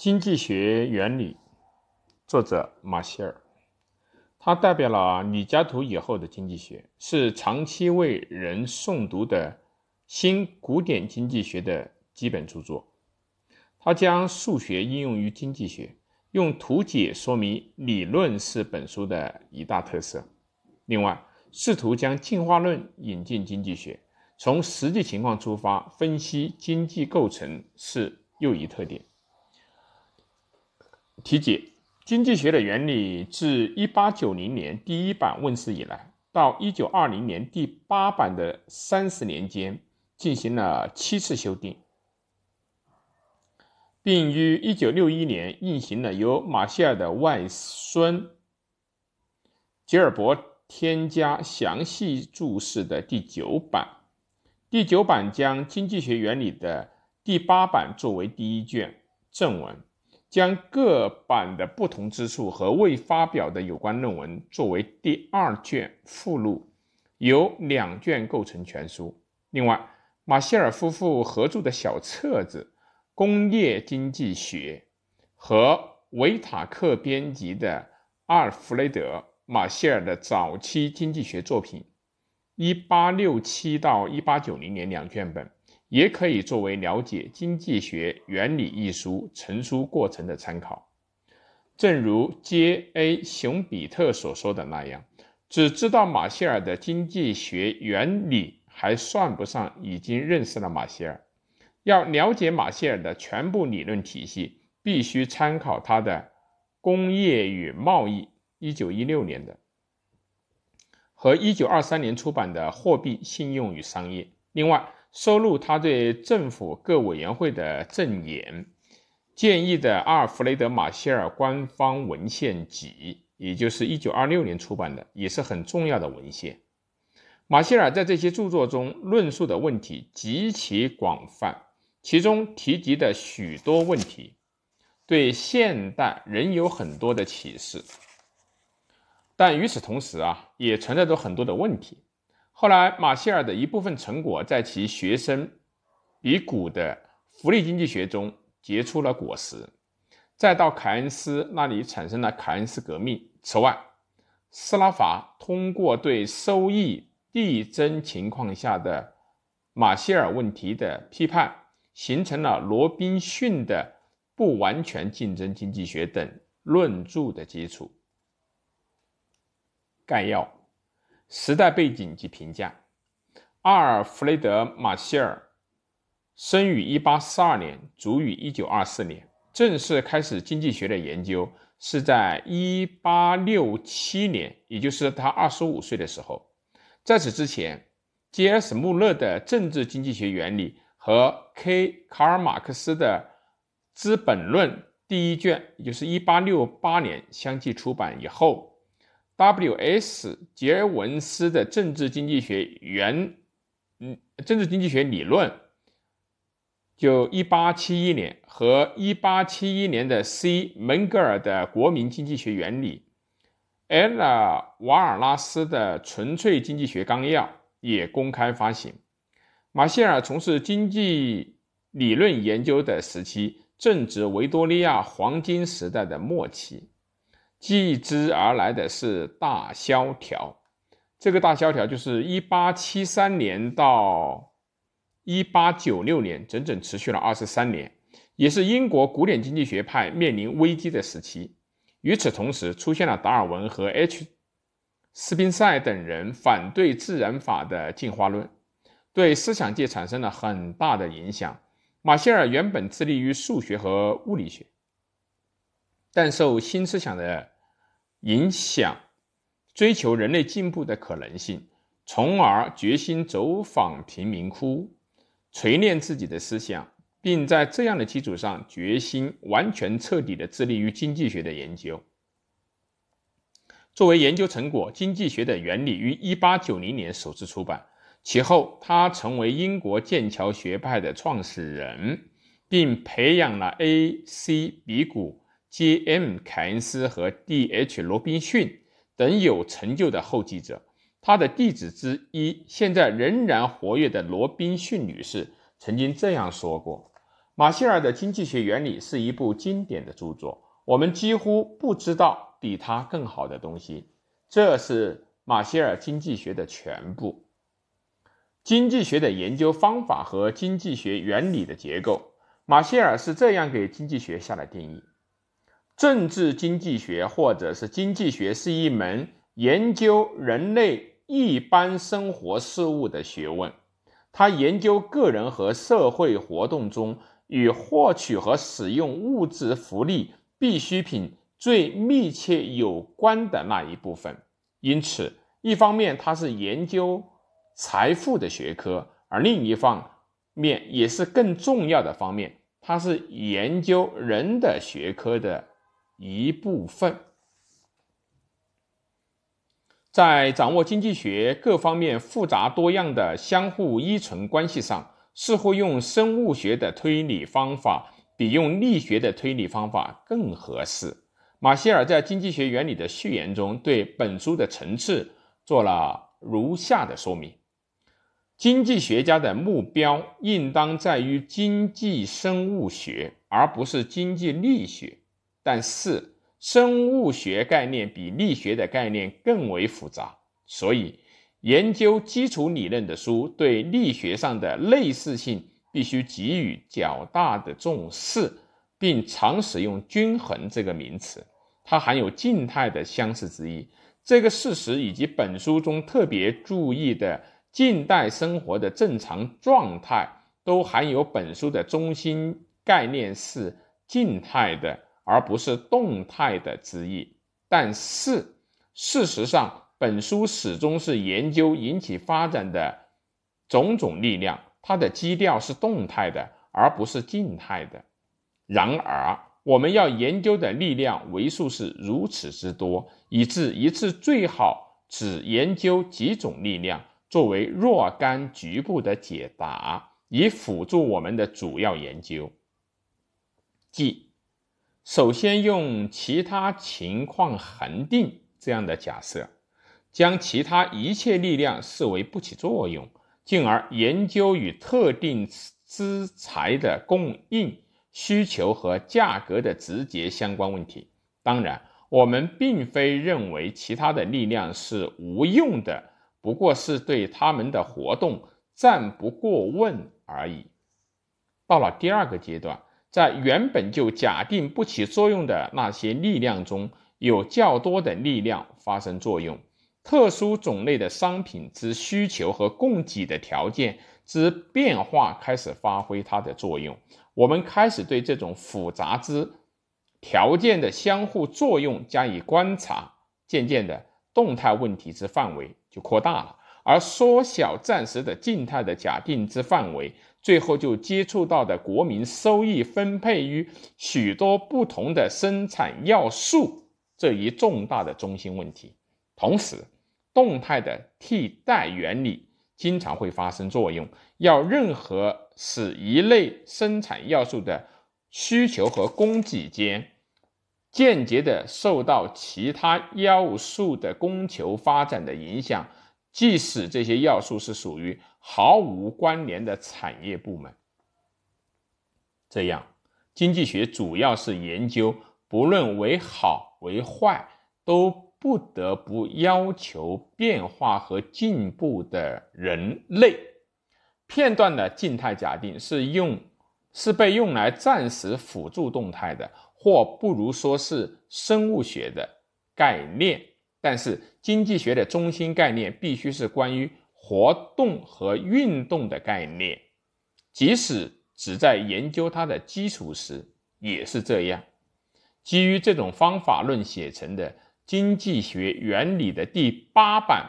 经济学原理，作者马歇尔，他代表了李嘉图以后的经济学，是长期为人诵读的新古典经济学的基本著作。他将数学应用于经济学，用图解说明理论是本书的一大特色。另外，试图将进化论引进经济学，从实际情况出发分析经济构成是又一特点。题解：经济学的原理自1890年第一版问世以来，到1920年第八版的三十年间，进行了七次修订，并于1961年印行了由马歇尔的外孙吉尔伯添加详细注释的第九版。第九版将经济学原理的第八版作为第一卷正文。将各版的不同之处和未发表的有关论文作为第二卷附录，由两卷构成全书。另外，马歇尔夫妇合著的小册子《工业经济学》和维塔克编辑的阿尔弗雷德·马歇尔的早期经济学作品（一八六七到一八九零年）两卷本。也可以作为了解《经济学原理》一书成书过程的参考。正如 J.A. 熊彼特所说的那样，只知道马歇尔的经济学原理还算不上已经认识了马歇尔。要了解马歇尔的全部理论体系，必须参考他的《工业与贸易》（1916 年的）和1923年出版的《货币、信用与商业》。另外，收录他对政府各委员会的赠言建议的阿尔弗雷德·马歇尔官方文献集，也就是1926年出版的，也是很重要的文献。马歇尔在这些著作中论述的问题极其广泛，其中提及的许多问题对现代仍有很多的启示，但与此同时啊，也存在着很多的问题。后来，马歇尔的一部分成果在其学生比古的福利经济学中结出了果实，再到凯恩斯那里产生了凯恩斯革命。此外，斯拉法通过对收益递增情况下的马歇尔问题的批判，形成了罗宾逊的不完全竞争经济学等论著的基础。概要。时代背景及评价：阿尔弗雷德·马歇尔生于1842年，卒于1924年。正式开始经济学的研究是在1867年，也就是他25岁的时候。在此之前，J.S. 穆勒的《政治经济学原理》和 K. 卡尔马克思的《资本论》第一卷，也就是1868年相继出版以后。W.S. 杰文斯的政治经济学原，嗯，政治经济学理论，就一八七一年和一八七一年的 C. 门格尔的国民经济学原理，L. 瓦尔拉斯的纯粹经济学纲要也公开发行。马歇尔从事经济理论研究的时期正值维多利亚黄金时代的末期。继之而来的是大萧条，这个大萧条就是一八七三年到一八九六年，整整持续了二十三年，也是英国古典经济学派面临危机的时期。与此同时，出现了达尔文和 H. 斯宾塞等人反对自然法的进化论，对思想界产生了很大的影响。马歇尔原本致力于数学和物理学。但受新思想的影响，追求人类进步的可能性，从而决心走访贫民窟，锤炼自己的思想，并在这样的基础上决心完全彻底的致力于经济学的研究。作为研究成果，《经济学的原理》于1890年首次出版，其后他成为英国剑桥学派的创始人，并培养了 A.C. 比古。J.M. 凯恩斯和 D.H. 罗宾逊等有成就的后继者，他的弟子之一，现在仍然活跃的罗宾逊女士曾经这样说过：“马歇尔的经济学原理是一部经典的著作，我们几乎不知道比它更好的东西。这是马歇尔经济学的全部。经济学的研究方法和经济学原理的结构，马歇尔是这样给经济学下的定义：政治经济学或者是经济学是一门研究人类一般生活事务的学问，它研究个人和社会活动中。与获取和使用物质福利必需品最密切有关的那一部分，因此，一方面它是研究财富的学科，而另一方面也是更重要的方面，它是研究人的学科的一部分。在掌握经济学各方面复杂多样的相互依存关系上。似乎用生物学的推理方法比用力学的推理方法更合适。马歇尔在《经济学原理》的序言中对本书的层次做了如下的说明：经济学家的目标应当在于经济生物学，而不是经济力学。但是，生物学概念比力学的概念更为复杂，所以。研究基础理论的书对力学上的类似性必须给予较大的重视，并常使用“均衡”这个名词，它含有静态的相似之意。这个事实以及本书中特别注意的近代生活的正常状态，都含有本书的中心概念是静态的，而不是动态的之意。但是事实上，本书始终是研究引起发展的种种力量，它的基调是动态的，而不是静态的。然而，我们要研究的力量为数是如此之多，以致一次最好只研究几种力量，作为若干局部的解答，以辅助我们的主要研究。即，首先用其他情况恒定这样的假设。将其他一切力量视为不起作用，进而研究与特定资材的供应需求和价格的直接相关问题。当然，我们并非认为其他的力量是无用的，不过是对他们的活动暂不过问而已。到了第二个阶段，在原本就假定不起作用的那些力量中，有较多的力量发生作用。特殊种类的商品之需求和供给的条件之变化开始发挥它的作用。我们开始对这种复杂之条件的相互作用加以观察，渐渐的，动态问题之范围就扩大了，而缩小暂时的静态的假定之范围，最后就接触到的国民收益分配于许多不同的生产要素这一重大的中心问题。同时，动态的替代原理经常会发生作用。要任何使一类生产要素的需求和供给间间接的受到其他要素的供求发展的影响，即使这些要素是属于毫无关联的产业部门。这样，经济学主要是研究，不论为好为坏，都。不得不要求变化和进步的人类。片段的静态假定是用是被用来暂时辅助动态的，或不如说是生物学的概念。但是经济学的中心概念必须是关于活动和运动的概念，即使只在研究它的基础时也是这样。基于这种方法论写成的。经济学原理的第八版，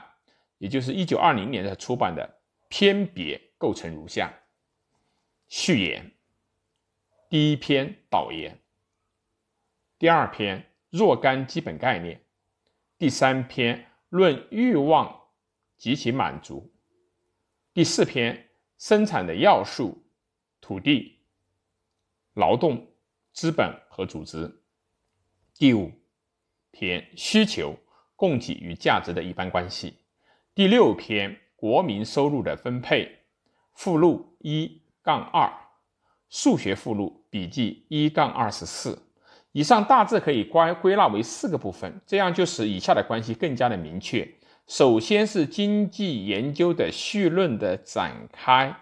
也就是一九二零年才出版的篇别构成如下：序言，第一篇导言，第二篇若干基本概念，第三篇论欲望及其满足，第四篇生产的要素、土地、劳动、资本和组织，第五。篇需求、供给与价值的一般关系，第六篇国民收入的分配，附录一杠二，数学附录笔记一杠二十四。以上大致可以归归纳为四个部分，这样就使以下的关系更加的明确。首先是经济研究的绪论的展开，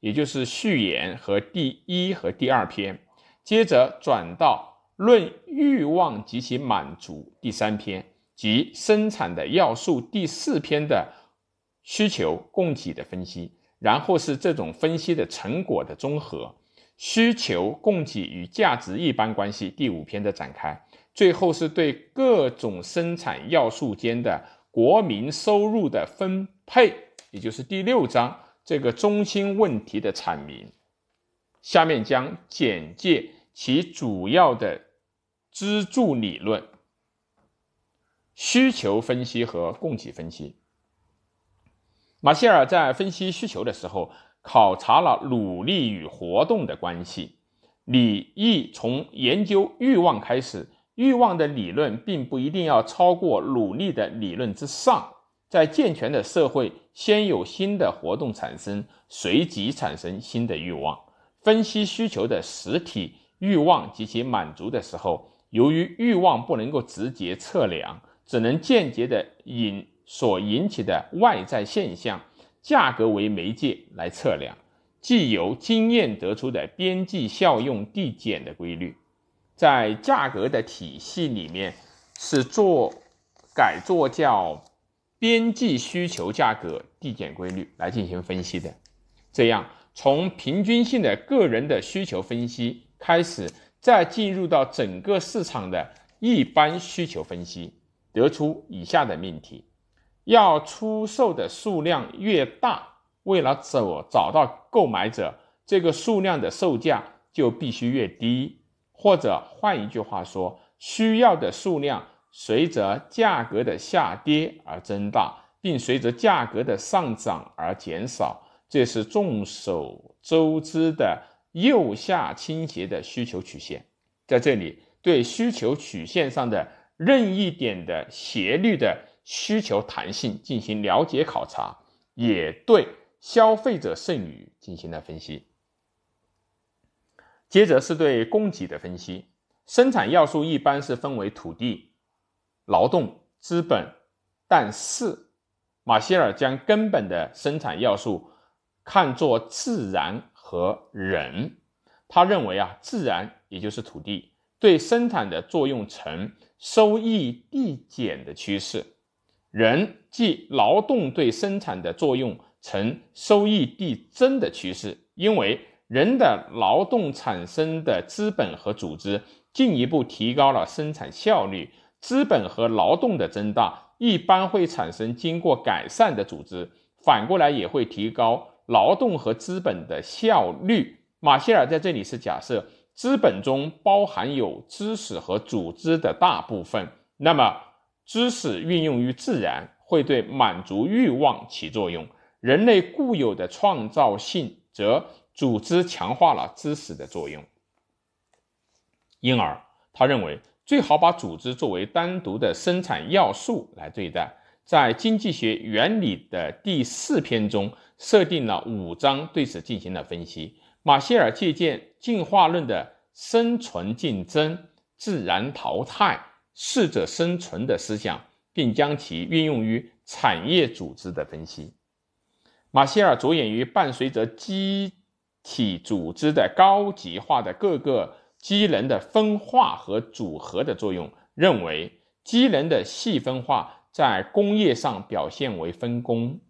也就是序言和第一和第二篇，接着转到论欲望及其满足第三篇，及生产的要素第四篇的需求供给的分析，然后是这种分析的成果的综合。需求、供给与价值一般关系第五篇的展开，最后是对各种生产要素间的国民收入的分配，也就是第六章这个中心问题的阐明。下面将简介其主要的支柱理论：需求分析和供给分析。马歇尔在分析需求的时候。考察了努力与活动的关系，理亦从研究欲望开始。欲望的理论并不一定要超过努力的理论之上。在健全的社会，先有新的活动产生，随即产生新的欲望。分析需求的实体欲望及其满足的时候，由于欲望不能够直接测量，只能间接的引所引起的外在现象。价格为媒介来测量，即由经验得出的边际效用递减的规律，在价格的体系里面是做改做叫边际需求价格递减规律来进行分析的。这样，从平均性的个人的需求分析开始，再进入到整个市场的一般需求分析，得出以下的命题。要出售的数量越大，为了找找到购买者，这个数量的售价就必须越低。或者换一句话说，需要的数量随着价格的下跌而增大，并随着价格的上涨而减少。这是众所周知的右下倾斜的需求曲线。在这里，对需求曲线上的任意点的斜率的。需求弹性进行了解考察，也对消费者剩余进行了分析。接着是对供给的分析，生产要素一般是分为土地、劳动、资本，但是马歇尔将根本的生产要素看作自然和人。他认为啊，自然也就是土地对生产的作用呈收益递减的趋势。人即劳动对生产的作用呈收益递增的趋势，因为人的劳动产生的资本和组织进一步提高了生产效率。资本和劳动的增大一般会产生经过改善的组织，反过来也会提高劳动和资本的效率。马歇尔在这里是假设资本中包含有知识和组织的大部分，那么。知识运用于自然，会对满足欲望起作用。人类固有的创造性，则组织强化了知识的作用。因而，他认为最好把组织作为单独的生产要素来对待。在《经济学原理》的第四篇中，设定了五章对此进行了分析。马歇尔借鉴进化论的生存竞争、自然淘汰。适者生存的思想，并将其运用于产业组织的分析。马歇尔着眼于伴随着机体组织的高级化的各个机能的分化和组合的作用，认为机能的细分化在工业上表现为分工、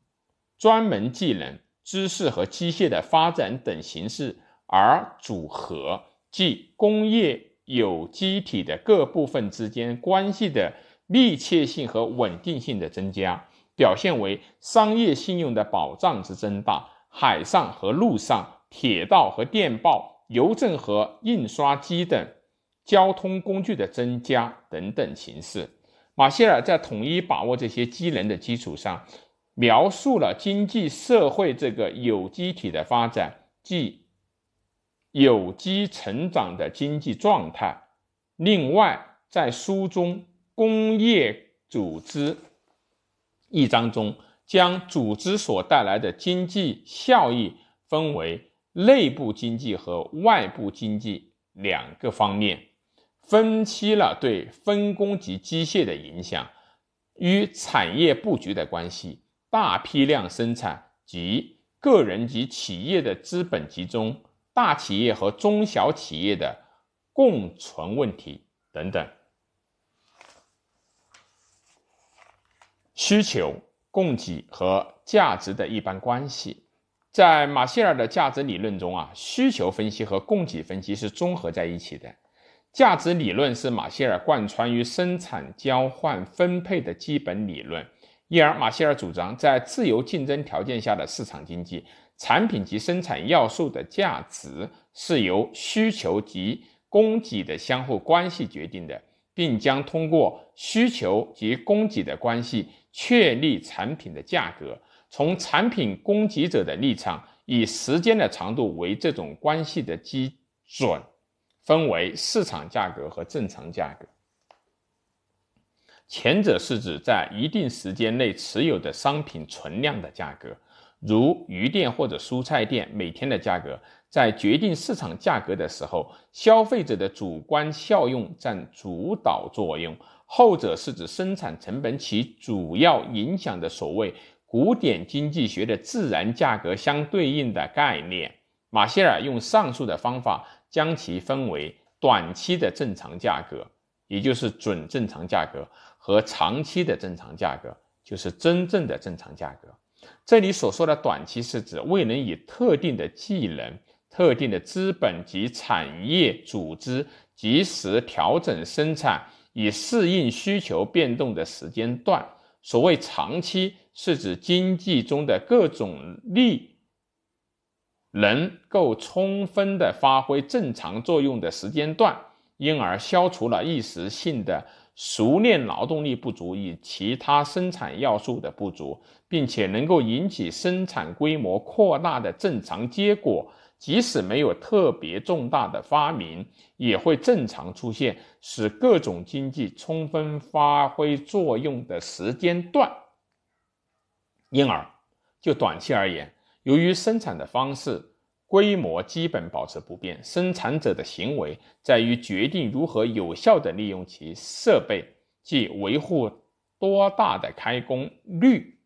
专门技能、知识和机械的发展等形式，而组合即工业。有机体的各部分之间关系的密切性和稳定性的增加，表现为商业信用的保障之增大，海上和陆上、铁道和电报、邮政和印刷机等交通工具的增加等等形式。马歇尔在统一把握这些机能的基础上，描述了经济社会这个有机体的发展，即。有机成长的经济状态。另外，在书中《工业组织》一章中，将组织所带来的经济效益分为内部经济和外部经济两个方面，分析了对分工及机械的影响、与产业布局的关系、大批量生产及个人及企业的资本集中、大企业和中小企业的共存问题等等。需求、供给和价值的一般关系，在马歇尔的价值理论中啊，需求分析和供给分析是综合在一起的。价值理论是马歇尔贯穿于生产、交换、分配的基本理论。因而，马歇尔主张，在自由竞争条件下的市场经济，产品及生产要素的价值是由需求及供给的相互关系决定的，并将通过需求及供给的关系。确立产品的价格，从产品供给者的立场，以时间的长度为这种关系的基准，分为市场价格和正常价格。前者是指在一定时间内持有的商品存量的价格，如鱼店或者蔬菜店每天的价格。在决定市场价格的时候，消费者的主观效用占主导作用。后者是指生产成本起主要影响的所谓古典经济学的自然价格相对应的概念。马歇尔用上述的方法将其分为短期的正常价格，也就是准正常价格，和长期的正常价格，就是真正的正常价格。这里所说的短期是指未能以特定的技能、特定的资本及产业组织及时调整生产。以适应需求变动的时间段。所谓长期，是指经济中的各种力能够充分的发挥正常作用的时间段，因而消除了一时性的熟练劳动力不足与其他生产要素的不足，并且能够引起生产规模扩大的正常结果。即使没有特别重大的发明，也会正常出现，使各种经济充分发挥作用的时间段。因而，就短期而言，由于生产的方式、规模基本保持不变，生产者的行为在于决定如何有效地利用其设备，即维护多大的开工率，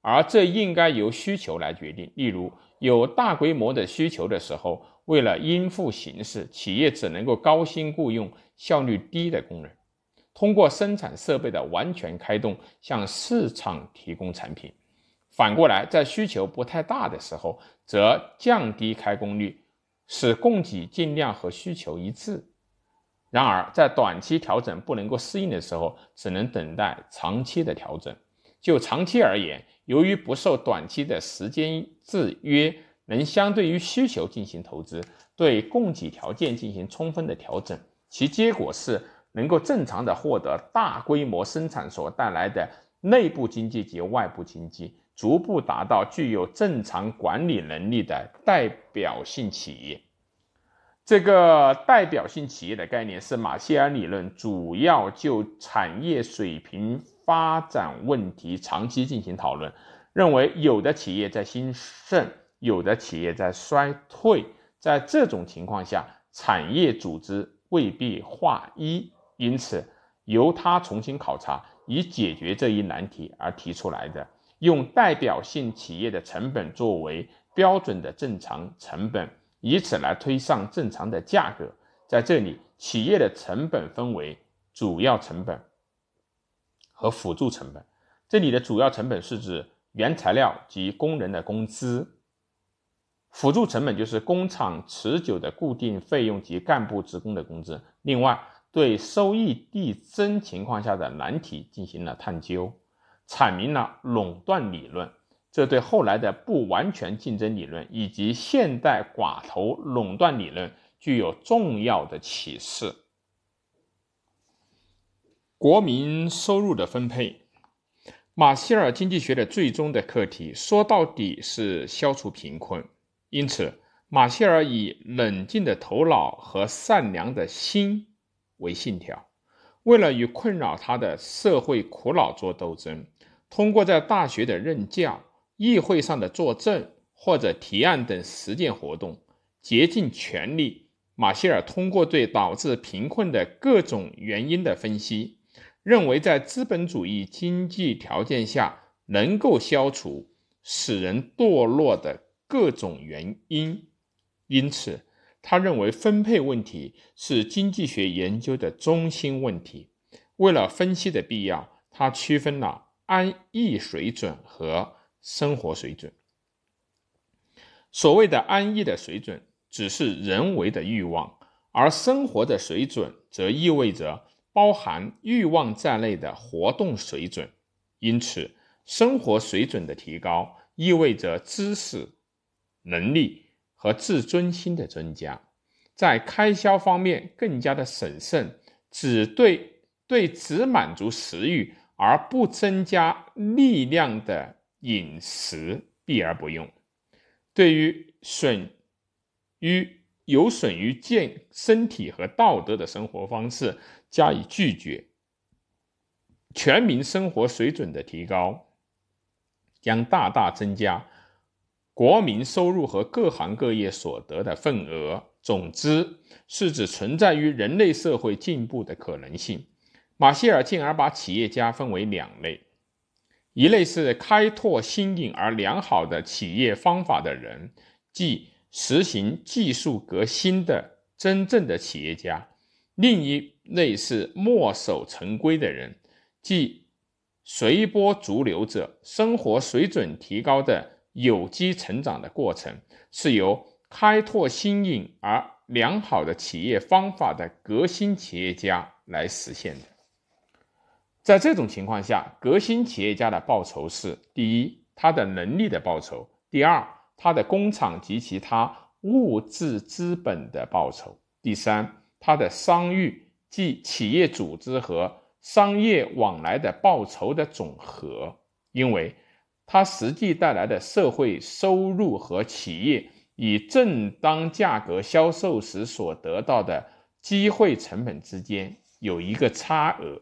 而这应该由需求来决定。例如，有大规模的需求的时候，为了应付形势，企业只能够高薪雇佣效率低的工人，通过生产设备的完全开动向市场提供产品。反过来，在需求不太大的时候，则降低开工率，使供给尽量和需求一致。然而，在短期调整不能够适应的时候，只能等待长期的调整。就长期而言，由于不受短期的时间制约，能相对于需求进行投资，对供给条件进行充分的调整，其结果是能够正常的获得大规模生产所带来的内部经济及外部经济，逐步达到具有正常管理能力的代表性企业。这个代表性企业的概念是马歇尔理论主要就产业水平。发展问题长期进行讨论，认为有的企业在兴盛，有的企业在衰退。在这种情况下，产业组织未必划一，因此由他重新考察，以解决这一难题而提出来的，用代表性企业的成本作为标准的正常成本，以此来推上正常的价格。在这里，企业的成本分为主要成本。和辅助成本，这里的主要成本是指原材料及工人的工资，辅助成本就是工厂持久的固定费用及干部职工的工资。另外，对收益递增情况下的难题进行了探究，阐明了垄断理论，这对后来的不完全竞争理论以及现代寡头垄断理论具有重要的启示。国民收入的分配，马歇尔经济学的最终的课题，说到底是消除贫困。因此，马歇尔以冷静的头脑和善良的心为信条，为了与困扰他的社会苦恼做斗争，通过在大学的任教、议会上的作证、或者提案等实践活动，竭尽全力。马歇尔通过对导致贫困的各种原因的分析，认为在资本主义经济条件下能够消除使人堕落的各种原因。因此，他认为分配问题是经济学研究的中心问题。为了分析的必要，他区分了安逸水准和生活水准。所谓的安逸的水准，只是人为的欲望，而生活的水准则意味着包含欲望在内的活动水准。因此，生活水准的提高意味着知识、能力和自尊心的增加，在开销方面更加的审慎，只对对只满足食欲而不增加力量的饮食避而不用。对于损于有损于健身体和道德的生活方式加以拒绝，全民生活水准的提高将大大增加国民收入和各行各业所得的份额。总之，是指存在于人类社会进步的可能性。马歇尔进而把企业家分为两类。一类是开拓新颖而良好的企业方法的人，即实行技术革新的真正的企业家；另一类是墨守成规的人，即随波逐流者。生活水准提高的有机成长的过程，是由开拓新颖而良好的企业方法的革新企业家来实现的。在这种情况下，革新企业家的报酬是：第一，他的能力的报酬；第二，他的工厂及其他物质资本的报酬；第三，他的商誉即企业组织和商业往来的报酬的总和，因为它实际带来的社会收入和企业以正当价格销售时所得到的机会成本之间有一个差额。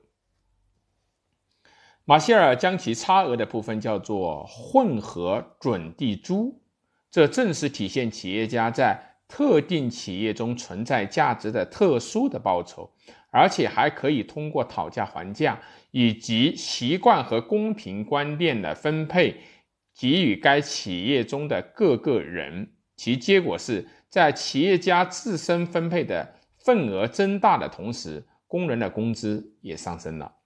马歇尔将其差额的部分叫做混合准地租，这正是体现企业家在特定企业中存在价值的特殊的报酬，而且还可以通过讨价还价以及习惯和公平观念的分配，给予该企业中的各个人。其结果是在企业家自身分配的份额增大的同时，工人的工资也上升了。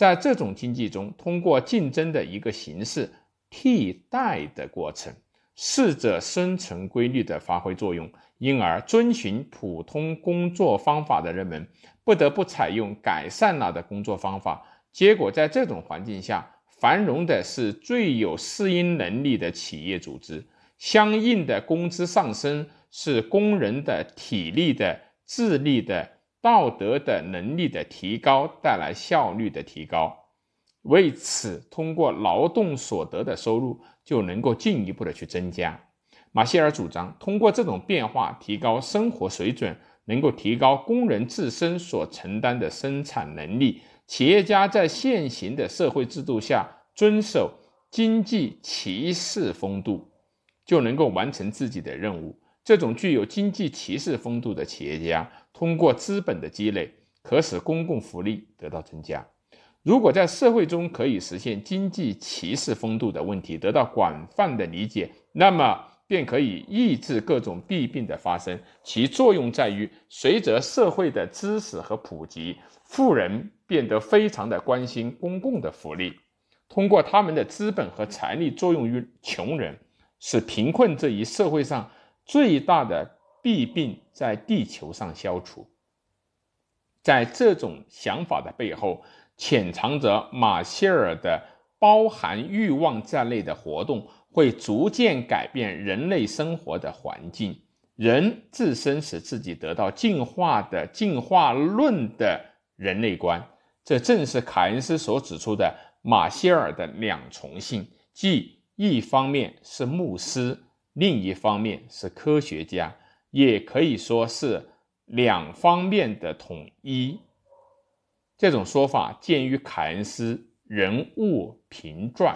在这种经济中，通过竞争的一个形式替代的过程，适者生存规律的发挥作用，因而遵循普通工作方法的人们不得不采用改善了的工作方法。结果，在这种环境下，繁荣的是最有适应能力的企业组织，相应的工资上升是工人的体力的、智力的。道德的能力的提高带来效率的提高，为此，通过劳动所得的收入就能够进一步的去增加。马歇尔主张，通过这种变化提高生活水准，能够提高工人自身所承担的生产能力。企业家在现行的社会制度下遵守经济骑士风度，就能够完成自己的任务。这种具有经济骑士风度的企业家。通过资本的积累，可使公共福利得到增加。如果在社会中可以实现经济歧视风度的问题得到广泛的理解，那么便可以抑制各种弊病的发生。其作用在于，随着社会的知识和普及，富人变得非常的关心公共的福利，通过他们的资本和财力作用于穷人，使贫困这一社会上最大的。弊病在地球上消除，在这种想法的背后，潜藏着马歇尔的包含欲望在内的活动会逐渐改变人类生活的环境，人自身使自己得到进化的进化论的人类观。这正是凯恩斯所指出的马歇尔的两重性，即一方面是牧师，另一方面是科学家。也可以说是两方面的统一。这种说法见于凯恩斯《人物评传》。